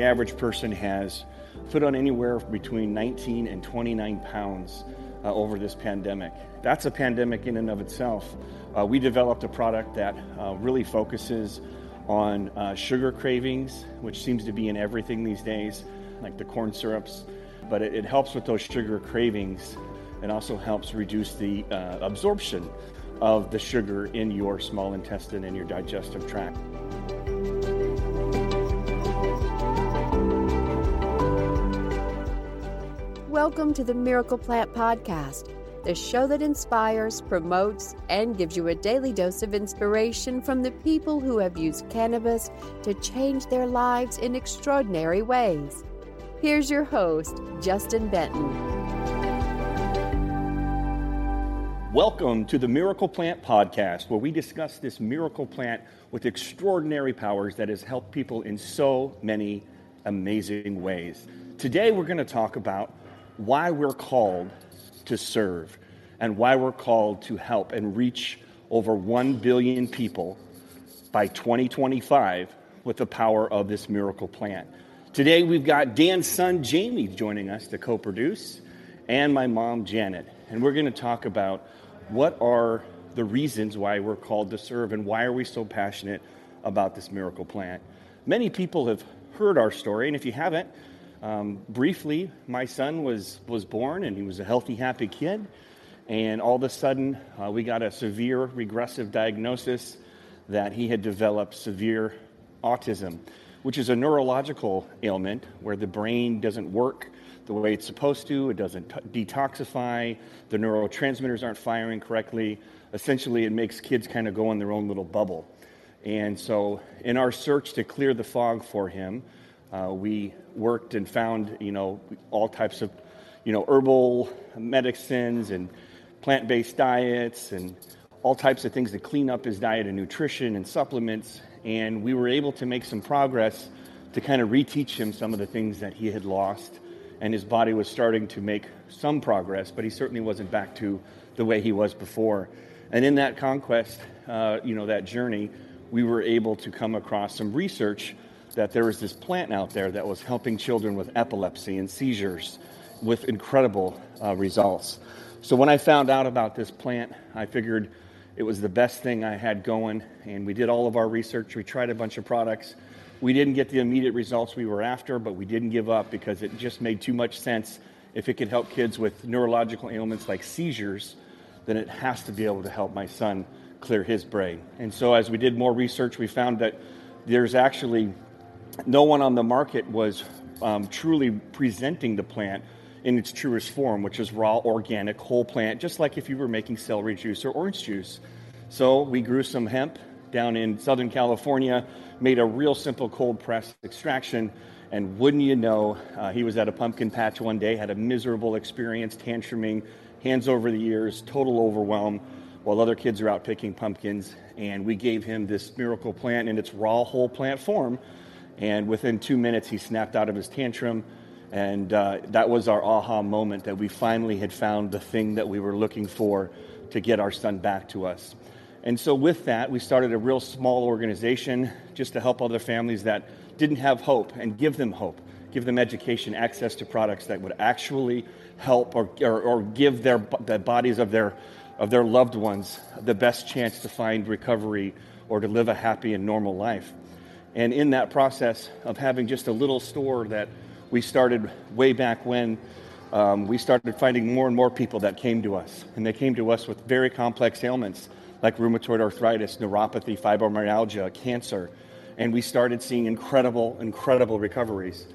the average person has put on anywhere between 19 and 29 pounds uh, over this pandemic. That's a pandemic in and of itself. Uh, we developed a product that uh, really focuses on uh, sugar cravings, which seems to be in everything these days, like the corn syrups. But it, it helps with those sugar cravings and also helps reduce the uh, absorption of the sugar in your small intestine and your digestive tract. Welcome to the Miracle Plant Podcast, the show that inspires, promotes, and gives you a daily dose of inspiration from the people who have used cannabis to change their lives in extraordinary ways. Here's your host, Justin Benton. Welcome to the Miracle Plant Podcast, where we discuss this miracle plant with extraordinary powers that has helped people in so many amazing ways. Today, we're going to talk about why we're called to serve and why we're called to help and reach over 1 billion people by 2025 with the power of this miracle plant. Today, we've got Dan's son, Jamie, joining us to co produce, and my mom, Janet. And we're going to talk about what are the reasons why we're called to serve and why are we so passionate about this miracle plant. Many people have heard our story, and if you haven't, um, briefly, my son was, was born and he was a healthy, happy kid. And all of a sudden, uh, we got a severe regressive diagnosis that he had developed severe autism, which is a neurological ailment where the brain doesn't work the way it's supposed to, it doesn't t- detoxify, the neurotransmitters aren't firing correctly. Essentially, it makes kids kind of go in their own little bubble. And so, in our search to clear the fog for him, uh, we worked and found, you know, all types of, you know, herbal medicines and plant-based diets and all types of things to clean up his diet and nutrition and supplements. And we were able to make some progress to kind of reteach him some of the things that he had lost. And his body was starting to make some progress, but he certainly wasn't back to the way he was before. And in that conquest, uh, you know, that journey, we were able to come across some research that there was this plant out there that was helping children with epilepsy and seizures with incredible uh, results. So when I found out about this plant, I figured it was the best thing I had going, and we did all of our research. We tried a bunch of products. We didn't get the immediate results we were after, but we didn't give up because it just made too much sense. If it could help kids with neurological ailments like seizures, then it has to be able to help my son clear his brain. And so, as we did more research, we found that there's actually no one on the market was um, truly presenting the plant in its truest form, which is raw, organic, whole plant, just like if you were making celery juice or orange juice. So we grew some hemp down in Southern California, made a real simple cold press extraction, and wouldn't you know, uh, he was at a pumpkin patch one day, had a miserable experience, tantruming, hands over the ears, total overwhelm, while other kids are out picking pumpkins. And we gave him this miracle plant in its raw, whole plant form and within two minutes, he snapped out of his tantrum. And uh, that was our aha moment that we finally had found the thing that we were looking for to get our son back to us. And so, with that, we started a real small organization just to help other families that didn't have hope and give them hope, give them education, access to products that would actually help or, or, or give their, the bodies of their, of their loved ones the best chance to find recovery or to live a happy and normal life. And in that process of having just a little store that we started way back when, um, we started finding more and more people that came to us. And they came to us with very complex ailments like rheumatoid arthritis, neuropathy, fibromyalgia, cancer. And we started seeing incredible, incredible recoveries.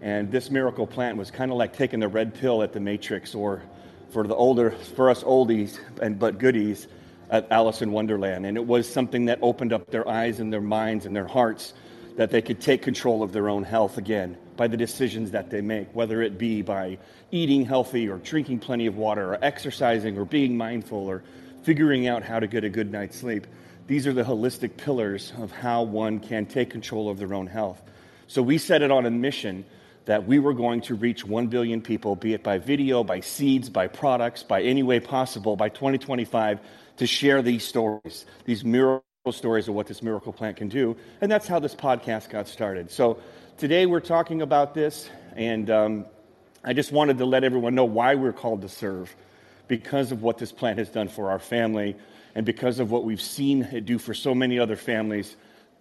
And this miracle plant was kind of like taking the red pill at the Matrix, or for the older, for us oldies and but goodies, at Alice in Wonderland. And it was something that opened up their eyes and their minds and their hearts that they could take control of their own health again by the decisions that they make, whether it be by eating healthy or drinking plenty of water or exercising or being mindful or figuring out how to get a good night's sleep. These are the holistic pillars of how one can take control of their own health. So we set it on a mission that we were going to reach 1 billion people, be it by video, by seeds, by products, by any way possible by 2025 to share these stories, these miracle stories of what this miracle plant can do. And that's how this podcast got started. So today we're talking about this, and um, I just wanted to let everyone know why we're called to serve because of what this plant has done for our family and because of what we've seen it do for so many other families.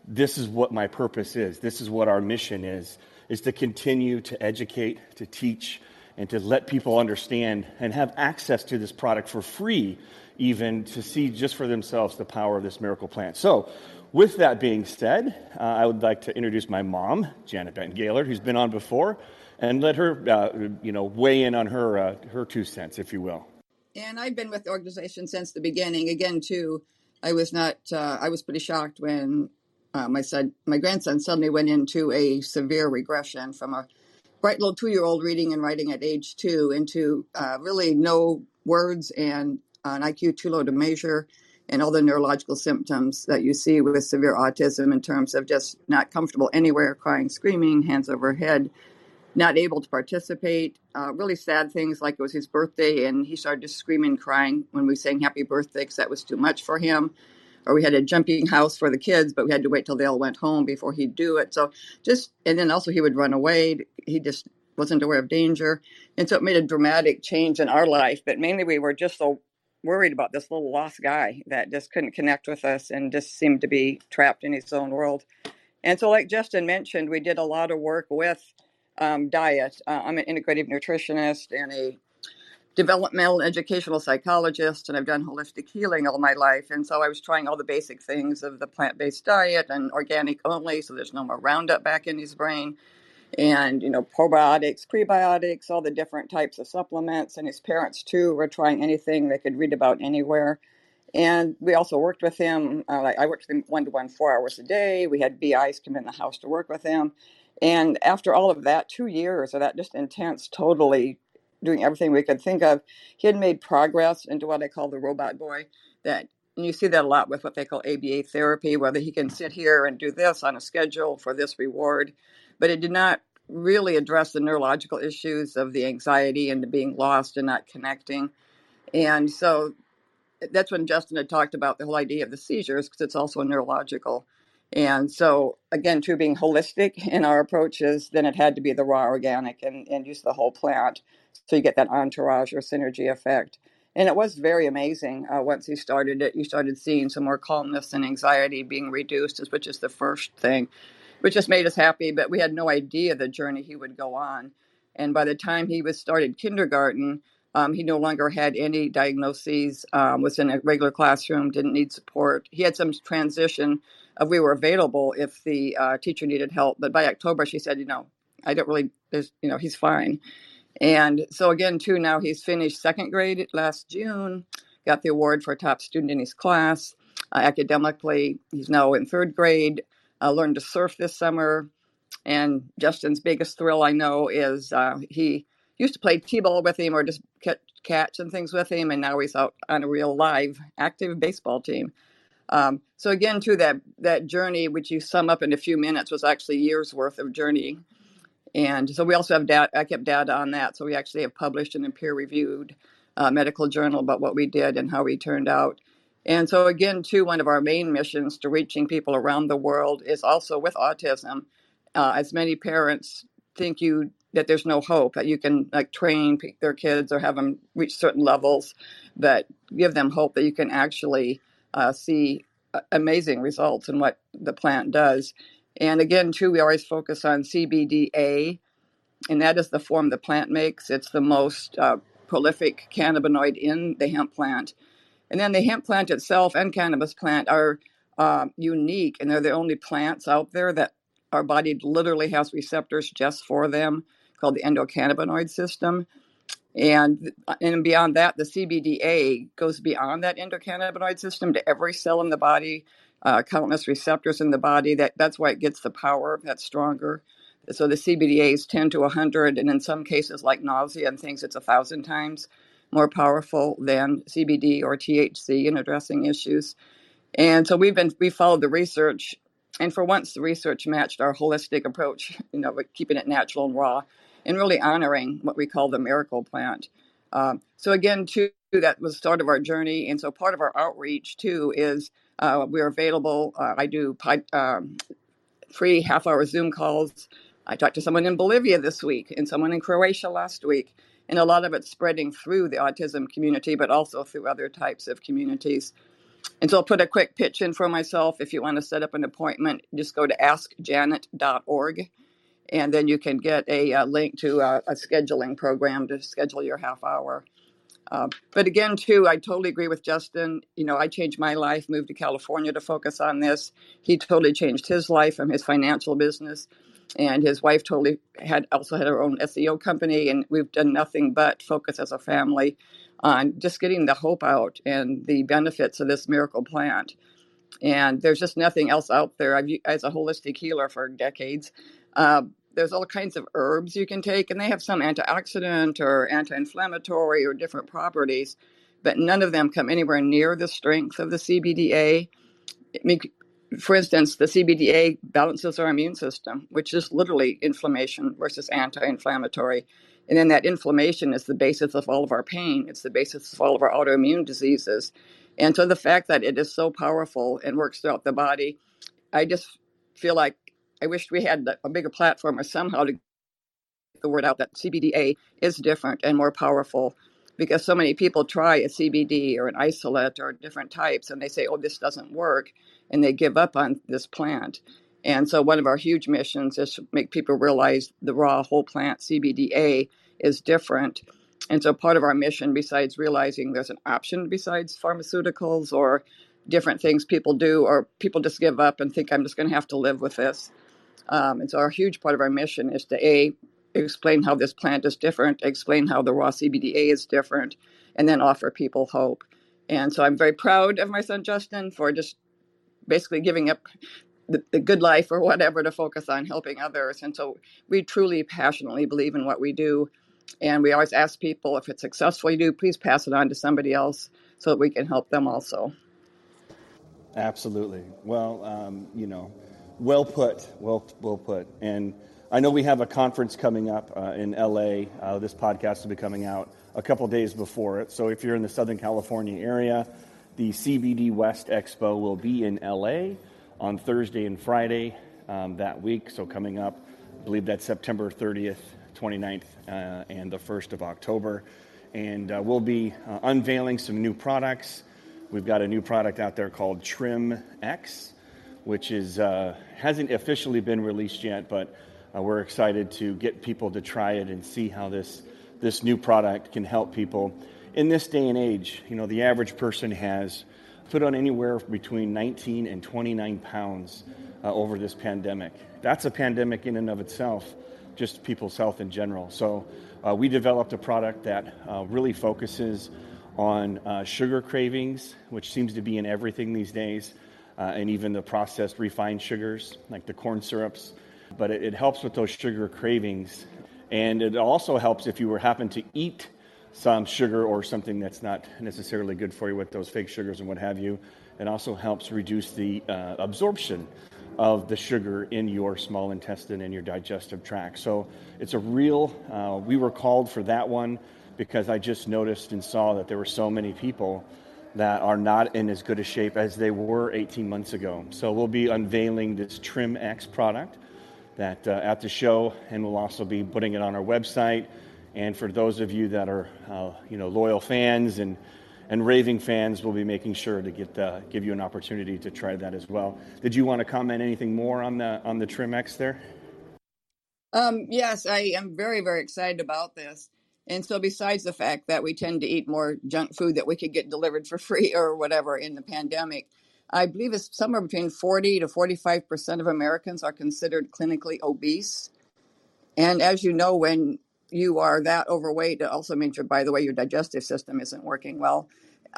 This is what my purpose is. This is what our mission is is to continue to educate, to teach, and to let people understand and have access to this product for free, even to see just for themselves the power of this miracle plant. So, with that being said, uh, I would like to introduce my mom, Janet Benton Gaylor, who's been on before, and let her, uh, you know, weigh in on her uh, her two cents, if you will. And I've been with the organization since the beginning. Again, too, I was not. Uh, I was pretty shocked when uh, my son, my grandson, suddenly went into a severe regression from a bright little two-year-old reading and writing at age two into uh, really no words and an IQ too low to measure, and all the neurological symptoms that you see with severe autism in terms of just not comfortable anywhere, crying, screaming, hands over head, not able to participate. Uh, really sad things like it was his birthday and he started just screaming, crying when we sang happy birthday because that was too much for him or we had a jumping house for the kids, but we had to wait till they all went home before he'd do it. So just, and then also he would run away. He just wasn't aware of danger. And so it made a dramatic change in our life. But mainly we were just so worried about this little lost guy that just couldn't connect with us and just seemed to be trapped in his own world. And so, like Justin mentioned, we did a lot of work with um, diet. Uh, I'm an integrative nutritionist and a developmental educational psychologist and I've done holistic healing all my life. And so I was trying all the basic things of the plant based diet and organic only, so there's no more Roundup back in his brain. And, you know, probiotics, prebiotics, all the different types of supplements. And his parents, too, were trying anything they could read about anywhere. And we also worked with him. Uh, like I worked with him one to one, four hours a day. We had BIs come in the house to work with him. And after all of that, two years of that just intense, totally doing everything we could think of. He had made progress into what I call the robot boy. That and you see that a lot with what they call ABA therapy, whether he can sit here and do this on a schedule for this reward, but it did not really address the neurological issues of the anxiety and the being lost and not connecting. And so that's when Justin had talked about the whole idea of the seizures because it's also neurological. And so, again, to being holistic in our approaches, then it had to be the raw organic and, and use the whole plant. So you get that entourage or synergy effect. And it was very amazing. Uh, once you started it, you started seeing some more calmness and anxiety being reduced, which is the first thing, which just made us happy. But we had no idea the journey he would go on. And by the time he was started kindergarten, um, he no longer had any diagnoses, um, was in a regular classroom, didn't need support. He had some transition of we were available if the uh, teacher needed help. But by October, she said, you know, I don't really, there's, you know, he's fine. And so again, too, now he's finished second grade last June, got the award for top student in his class. Uh, academically, he's now in third grade, uh, learned to surf this summer. And Justin's biggest thrill, I know, is uh, he used to play t-ball with him or just catch, and things with him, and now he's out on a real live active baseball team. Um, so again, too, that that journey, which you sum up in a few minutes, was actually years worth of journey. And so we also have data. I kept data on that. So we actually have published in a peer-reviewed uh, medical journal about what we did and how we turned out. And so again, too, one of our main missions to reaching people around the world is also with autism. Uh, as many parents think you that there's no hope that you can like train their kids or have them reach certain levels, but give them hope that you can actually uh, see amazing results in what the plant does. And again, too, we always focus on CBDA, and that is the form the plant makes. It's the most uh, prolific cannabinoid in the hemp plant. And then the hemp plant itself and cannabis plant are uh, unique, and they're the only plants out there that our body literally has receptors just for them called the endocannabinoid system. And and beyond that, the CBDA goes beyond that endocannabinoid system to every cell in the body, uh, countless receptors in the body. That that's why it gets the power that's stronger. So the CBDA is 10 to 100, and in some cases, like nausea and things, it's a thousand times more powerful than CBD or THC in addressing issues. And so we've been we followed the research, and for once, the research matched our holistic approach. You know, keeping it natural and raw and really honoring what we call the miracle plant. Um, so again, too, that was the start of our journey, and so part of our outreach too is uh, we're available. Uh, I do um, free half-hour Zoom calls I talked to someone in Bolivia this week and someone in Croatia last week. And a lot of it's spreading through the autism community, but also through other types of communities. And so I'll put a quick pitch in for myself. If you want to set up an appointment, just go to askjanet.org and then you can get a, uh link to a, scheduling program to schedule your half hour. Uh, but again, too, I totally agree with Justin. You know, I changed my life, moved to California to focus on this. He totally changed his life from his financial business, and his wife totally had also had her own SEO company, and we've done nothing but focus as a family on just getting the hope out and the benefits of this miracle plant. And there's just nothing else out there. I've as a holistic healer for decades. Uh, there's all kinds of herbs you can take, and they have some antioxidant or anti-inflammatory or different properties, but none of them come anywhere near the strength of the CBDA. For instance, the CBDA balances our immune system, which is literally inflammation versus anti-inflammatory. And then that inflammation is the basis of all of our pain. It's the basis of all of our autoimmune diseases. And so the fact that it is so powerful and works throughout the body, I just feel like I wish we had a bigger platform or somehow to get the word out that CBDA is different and more powerful because so many people try a CBD or an isolate or different types and they say, oh, this doesn't work, and they give up on this plant. And so, one of our huge missions is to make people realize the raw whole plant CBDA is different. And so, part of our mission, besides realizing there's an option besides pharmaceuticals or different things people do, or people just give up and think I'm just going to have to live with this, um, and so, our huge part of our mission is to a explain how this plant is different, explain how the raw CBDA is different, and then offer people hope. And so, I'm very proud of my son Justin for just basically giving up the, the good life or whatever to focus on helping others. And so, we truly passionately believe in what we do. And we always ask people if it's successful, you do, please pass it on to somebody else so that we can help them also. Absolutely. Well, um, you know, well put. Well, well put. And I know we have a conference coming up uh, in LA. Uh, this podcast will be coming out a couple days before it. So if you're in the Southern California area, the CBD West Expo will be in LA on Thursday and Friday um, that week. So coming up, I believe that's September 30th, 29th, uh, and the 1st of October. And uh, we'll be uh, unveiling some new products. We've got a new product out there called Trim X which is uh, hasn't officially been released yet, but uh, we're excited to get people to try it and see how this this new product can help people in this day and age. You know, the average person has put on anywhere between 19 and 29 pounds uh, over this pandemic. That's a pandemic in and of itself, just people's health in general. So. Uh, we developed a product that uh, really focuses on uh, sugar cravings, which seems to be in everything these days uh, and even the processed refined sugars like the corn syrups. But it, it helps with those sugar cravings. And it also helps if you were happen to eat some sugar or something that's not necessarily good for you with those fake sugars and what have you. It also helps reduce the uh, absorption of the sugar in your small intestine and your digestive tract. So it's a real, uh, we were called for that one because I just noticed and saw that there were so many people that are not in as good a shape as they were 18 months ago. So we'll be unveiling this Trim X product that uh, at the show, and we'll also be putting it on our website. And for those of you that are, uh, you know, loyal fans and and raving fans, we'll be making sure to get uh, give you an opportunity to try that as well. Did you want to comment anything more on the on the Trim X there? Um, yes, I am very very excited about this. And so, besides the fact that we tend to eat more junk food that we could get delivered for free or whatever in the pandemic, I believe it's somewhere between 40 to 45% of Americans are considered clinically obese. And as you know, when you are that overweight, it also means, your, by the way, your digestive system isn't working well.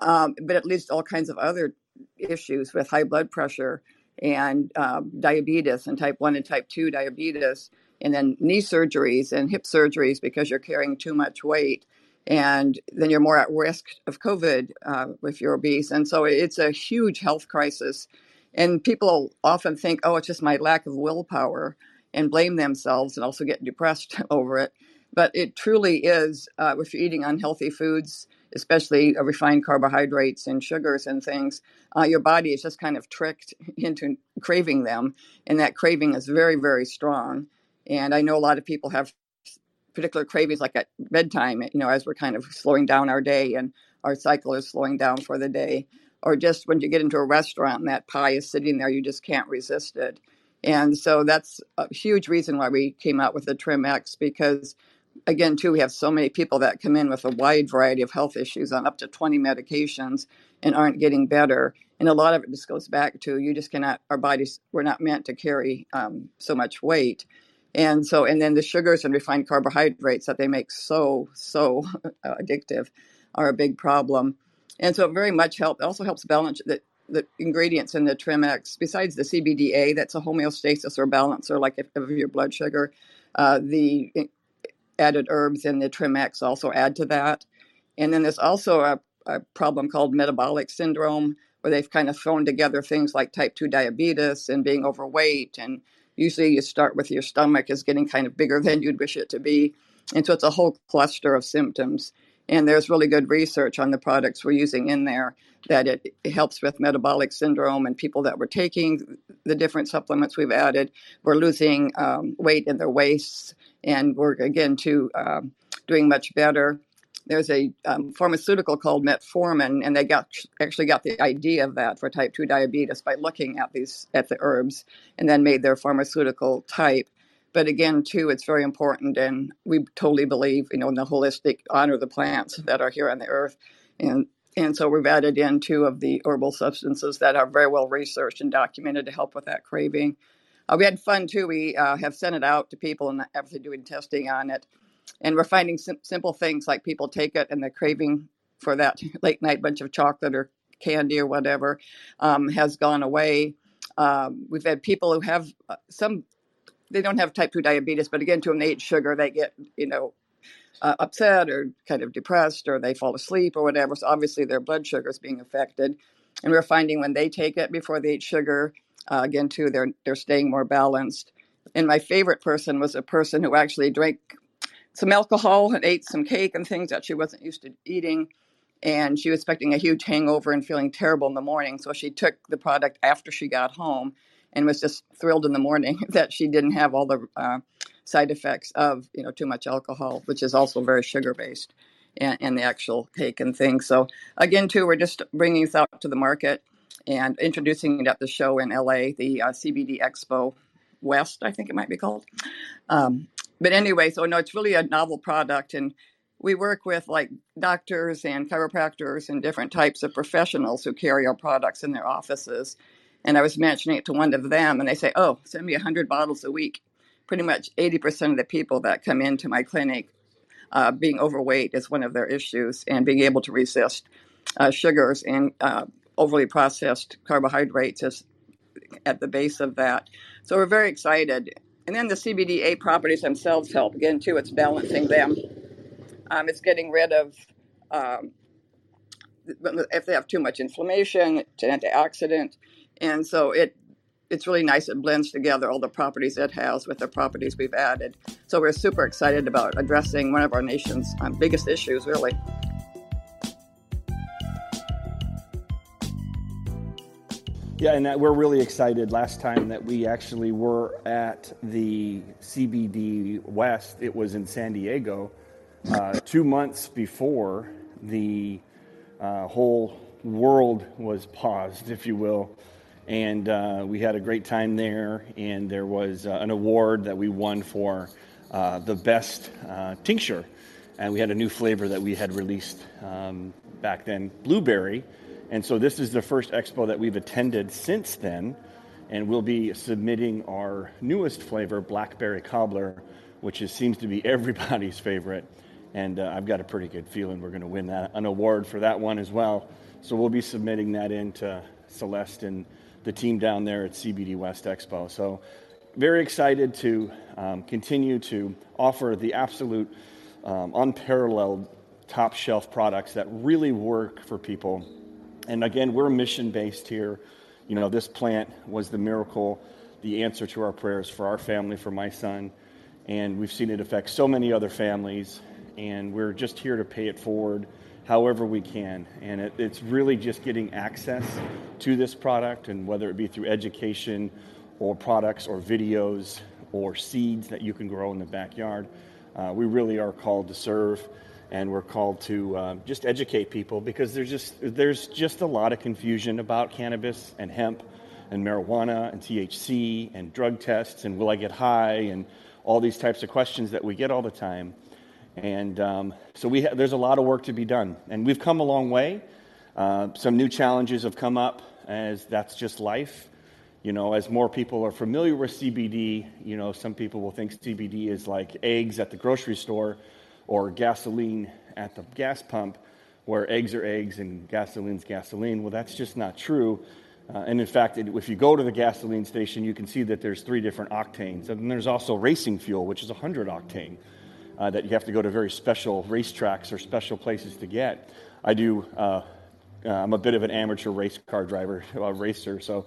Um, but it leads to all kinds of other issues with high blood pressure and um, diabetes and type 1 and type 2 diabetes and then knee surgeries and hip surgeries because you're carrying too much weight. And then you're more at risk of COVID uh, if you're obese. And so it's a huge health crisis. And people often think, oh, it's just my lack of willpower and blame themselves and also get depressed over it. But it truly is, uh, if you're eating unhealthy foods, especially uh, refined carbohydrates and sugars and things, uh, your body is just kind of tricked into craving them. And that craving is very, very strong. And I know a lot of people have particular cravings like at bedtime, you know, as we're kind of slowing down our day and our cycle is slowing down for the day. Or just when you get into a restaurant and that pie is sitting there, you just can't resist it. And so that's a huge reason why we came out with the Trim X because again, too, we have so many people that come in with a wide variety of health issues on up to 20 medications and aren't getting better. And a lot of it just goes back to you just cannot, our bodies were not meant to carry um, so much weight. And so, and then the sugars and refined carbohydrates that they make so, so addictive are a big problem. And so it very much helps, it also helps balance the, the ingredients in the Trim X, besides the CBDA, that's a homeostasis or balancer, like if, of your blood sugar. Uh, the added herbs in the Trim X also add to that. And then there's also a, a problem called metabolic syndrome, where they've kind of thrown together things like type 2 diabetes and being overweight. And usually you start with your stomach is getting kind of bigger than you'd wish it to be. And so it's a whole cluster of symptoms. And there's really good research on the products we're using in there that it, it, helps with metabolic syndrome and people that were taking the different supplements we've added were losing um, weight in their waists and we're again to um, doing much better. There's a um, pharmaceutical called metformin, and they got actually got the idea of that for type two diabetes by looking at these at the herbs, and then made their pharmaceutical type. But again, too, it's very important, and we totally believe, you know, in the holistic honor the plants that are here on the earth, and and so we've added in two of the herbal substances that are very well researched and documented to help with that craving. Uh, we had fun too. We uh, have sent it out to people and actually doing testing on it. And we're finding sim- simple things like people take it and the craving for that late night bunch of chocolate or candy or whatever um, has gone away. Um, we've had people who have uh, some, they don't have type 2 diabetes, but again, to them, they eat sugar, they get, you know, uh, upset or kind of depressed or they fall asleep or whatever. So obviously their blood sugar is being affected. And we're finding when they take it before they eat sugar, uh, again, too, they're they're staying more balanced. And my favorite person was a person who actually drank some alcohol and ate some cake and things that she wasn't used to eating. And she was expecting a huge hangover and feeling terrible in the morning. So she took the product after she got home and was just thrilled in the morning that she didn't have all the uh, side effects of you know too much alcohol, which is also very sugar based, and, and the actual cake and things. So again, too, we're just bringing this out to the market and introducing it at the show in LA, the uh, CBD Expo West, I think it might be called. Um, but anyway, so no, it's really a novel product, and we work with like doctors and chiropractors and different types of professionals who carry our products in their offices. And I was mentioning it to one of them, and they say, "Oh, send me hundred bottles a week." Pretty much eighty percent of the people that come into my clinic uh, being overweight is one of their issues, and being able to resist uh, sugars and uh, overly processed carbohydrates is at the base of that. So we're very excited. And then the CBDA properties themselves help. Again, too, it's balancing them. Um, it's getting rid of, um, if they have too much inflammation, it's an antioxidant. And so it it's really nice. It blends together all the properties it has with the properties we've added. So we're super excited about addressing one of our nation's um, biggest issues, really. Yeah, and we're really excited. Last time that we actually were at the CBD West, it was in San Diego, uh, two months before the uh, whole world was paused, if you will. And uh, we had a great time there, and there was uh, an award that we won for uh, the best uh, tincture. And we had a new flavor that we had released um, back then, blueberry and so this is the first expo that we've attended since then. And we'll be submitting our newest flavor, Blackberry Cobbler, which is, seems to be everybody's favorite. And uh, I've got a pretty good feeling we're going to win that, an award for that one as well. So we'll be submitting that in to Celeste and the team down there at CBD West Expo. So very excited to um, continue to offer the absolute um, unparalleled top shelf products that really work for people and again, we're mission based here. You know, this plant was the miracle, the answer to our prayers for our family, for my son. And we've seen it affect so many other families. And we're just here to pay it forward however we can. And it, it's really just getting access to this product, and whether it be through education or products or videos or seeds that you can grow in the backyard. Uh, we really are called to serve and we're called to uh, just educate people because there's just there's just a lot of confusion about cannabis and hemp and marijuana and THC and drug tests and will I get high and all these types of questions that we get all the time. And um, so we ha- there's a lot of work to be done, and we've come a long way. Uh, some new challenges have come up, as that's just life. You know, as more people are familiar with CBD, you know, some people will think CBD is like eggs at the grocery store or gasoline at the gas pump, where eggs are eggs and gasoline's gasoline. Well, that's just not true. Uh, and in fact, it, if you go to the gasoline station, you can see that there's three different octanes. And there's also racing fuel, which is 100 octane, uh, that you have to go to very special racetracks or special places to get. I do, uh, uh I'm a bit of an amateur race car driver, a racer, so.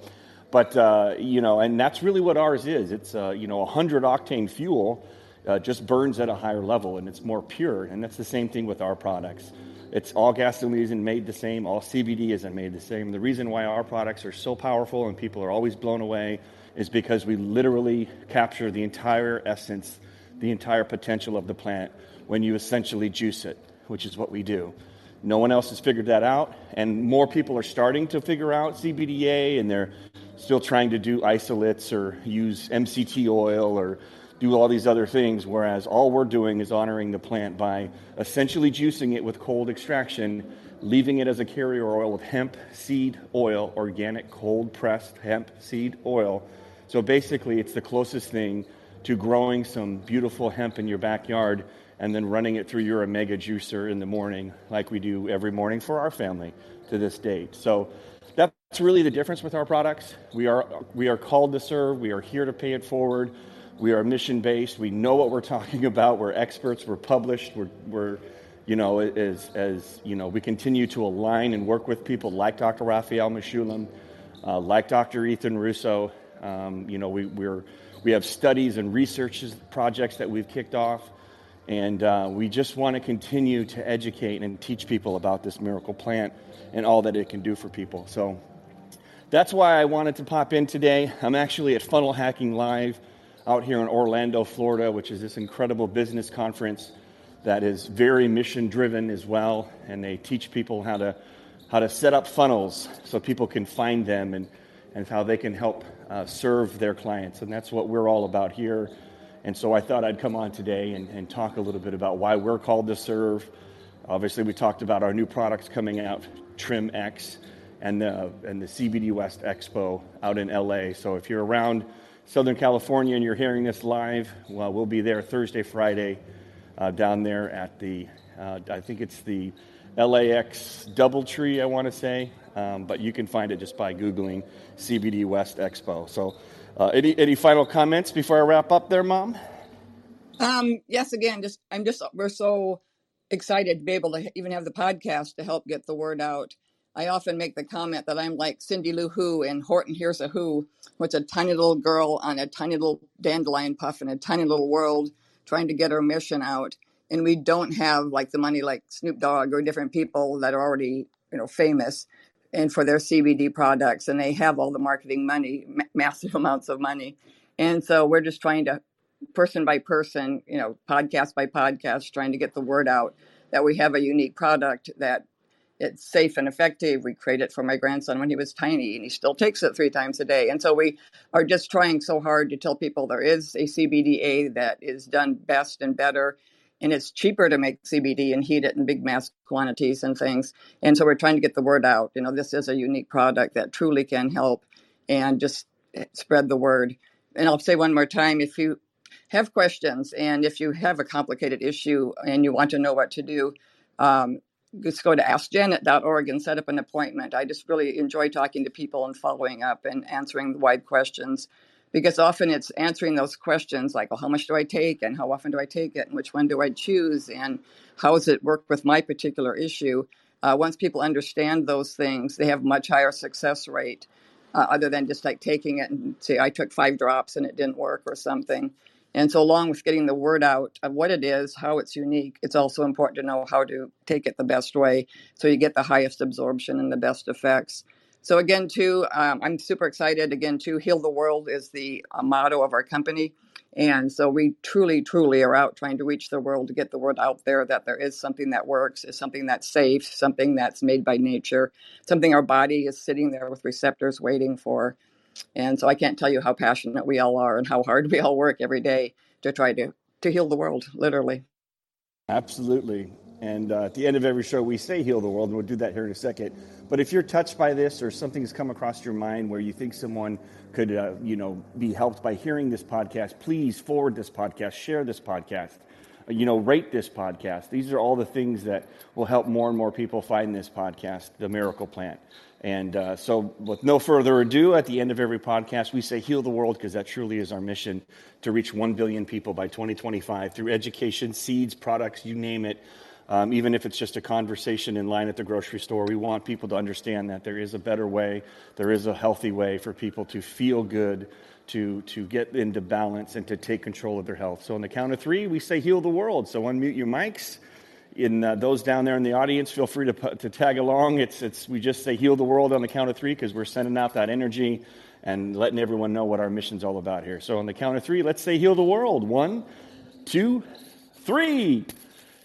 But, uh, you know, and that's really what ours is. It's, uh, you know, 100 octane fuel uh, just burns at a higher level and it's more pure. And that's the same thing with our products. It's all gasoline isn't made the same, all CBD isn't made the same. The reason why our products are so powerful and people are always blown away is because we literally capture the entire essence, the entire potential of the plant when you essentially juice it, which is what we do. No one else has figured that out, and more people are starting to figure out CBDA, and they're still trying to do isolates or use MCT oil or do all these other things, whereas all we're doing is honoring the plant by essentially juicing it with cold extraction, leaving it as a carrier oil of hemp seed oil, organic cold pressed hemp seed oil. So basically, it's the closest thing to growing some beautiful hemp in your backyard and then running it through your omega juicer in the morning, like we do every morning for our family to this date. So that's really the difference with our products. We are, we are called to serve, we are here to pay it forward. We are mission based. We know what we're talking about. We're experts. We're published. We're, we're you know, as, as, you know, we continue to align and work with people like Dr. Raphael Mechoulam, uh, like Dr. Ethan Russo. Um, you know, we, we're, we have studies and research projects that we've kicked off. And uh, we just want to continue to educate and teach people about this miracle plant and all that it can do for people. So that's why I wanted to pop in today. I'm actually at Funnel Hacking Live out here in Orlando, Florida, which is this incredible business conference that is very mission driven as well. And they teach people how to, how to set up funnels so people can find them and, and how they can help uh, serve their clients. And that's what we're all about here. And so I thought I'd come on today and, and talk a little bit about why we're called to serve. Obviously, we talked about our new products coming out, Trim X, and the, and the CBD West Expo out in LA. So if you're around, Southern California and you're hearing this live, well, we'll be there Thursday, Friday, uh, down there at the, uh, I think it's the LAX Doubletree, I want to say, um, but you can find it just by Googling CBD West Expo. So, uh, any, any final comments before I wrap up there, Mom? Um, yes, again, just I'm just, we're so excited to be able to even have the podcast to help get the word out. I often make the comment that I'm like Cindy Lou Who in Horton Hears a Who, which a tiny little girl on a tiny little dandelion puff in a tiny little world trying to get her mission out. And we don't have like the money like Snoop Dogg or different people that are already, you know, famous and for their CBD products and they have all the marketing money, massive amounts of money. And so we're just trying to person by person, you know, podcast by podcast, trying to get the word out that we have a unique product that it's safe and effective. We created it for my grandson when he was tiny, and he still takes it three times a day. And so we are just trying so hard to tell people there is a CBDA that is done best and better, and it's cheaper to make CBD and heat it in big mass quantities and things. And so we're trying to get the word out. You know, this is a unique product that truly can help and just eh, spread the word. And I'll say one more time if you have questions and if you have a complicated issue and you want to know what to do, um, just go to askjanet.org and set up an appointment. I just really enjoy talking to people and following up and answering the wide questions because often it's answering those questions like, well, how much do I take and how often do I take it and which one do I choose and how does it work with my particular issue? Uh, once people understand those things, they have much higher success rate uh, other than just like taking it and say, I took five drops and it didn't work or something. And so, along with getting the word out of what it is, how it's unique, it's also important to know how to take it the best way so you get the highest absorption and the best effects. So again, too, um, I'm super excited. Again, to heal the world is the uh, motto of our company. And so we truly, truly are out trying to reach the world to get the word out there that there is something that works, is something that's safe, something that's made by nature, something our body is sitting there with receptors waiting for. And so I can't tell you how passionate we all are and how hard we all work every day to try to, to heal the world, literally. Absolutely. And uh, at the end of every show, we say heal the world, and we'll do that here in a second. But if you're touched by this or something's come across your mind where you think someone could, uh, you know, be helped by hearing this podcast, please forward this podcast, share this podcast, uh, you know, rate this podcast. These are all the things that will help more and more people find this podcast, The Miracle Plant. And uh, so, with no further ado, at the end of every podcast, we say heal the world because that truly is our mission to reach 1 billion people by 2025 through education, seeds, products, you name it. Um, even if it's just a conversation in line at the grocery store, we want people to understand that there is a better way, there is a healthy way for people to feel good, to, to get into balance, and to take control of their health. So, on the count of three, we say heal the world. So, unmute your mics. In uh, those down there in the audience, feel free to, to tag along. It's, it's, we just say heal the world on the count of three because we're sending out that energy and letting everyone know what our mission's all about here. So, on the count of three, let's say heal the world. One, two, three.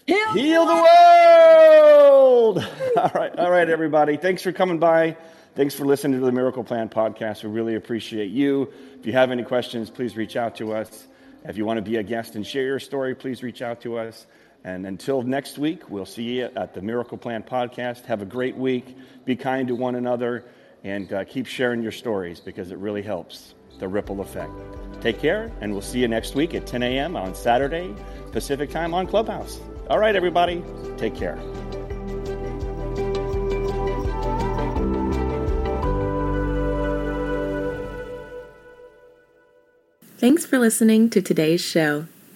Heal, Heal the world! All right, all right, everybody. Thanks for coming by. Thanks for listening to the Miracle Plant podcast. We really appreciate you. If you have any questions, please reach out to us. If you want to be a guest and share your story, please reach out to us. And until next week, we'll see you at the Miracle Plant podcast. Have a great week. Be kind to one another and uh, keep sharing your stories because it really helps the ripple effect. Take care, and we'll see you next week at 10 a.m. on Saturday, Pacific time on Clubhouse. All right, everybody, take care. Thanks for listening to today's show.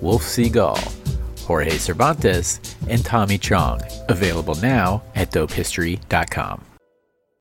Wolf Seagal, Jorge Cervantes, and Tommy Chong. Available now at dopehistory.com.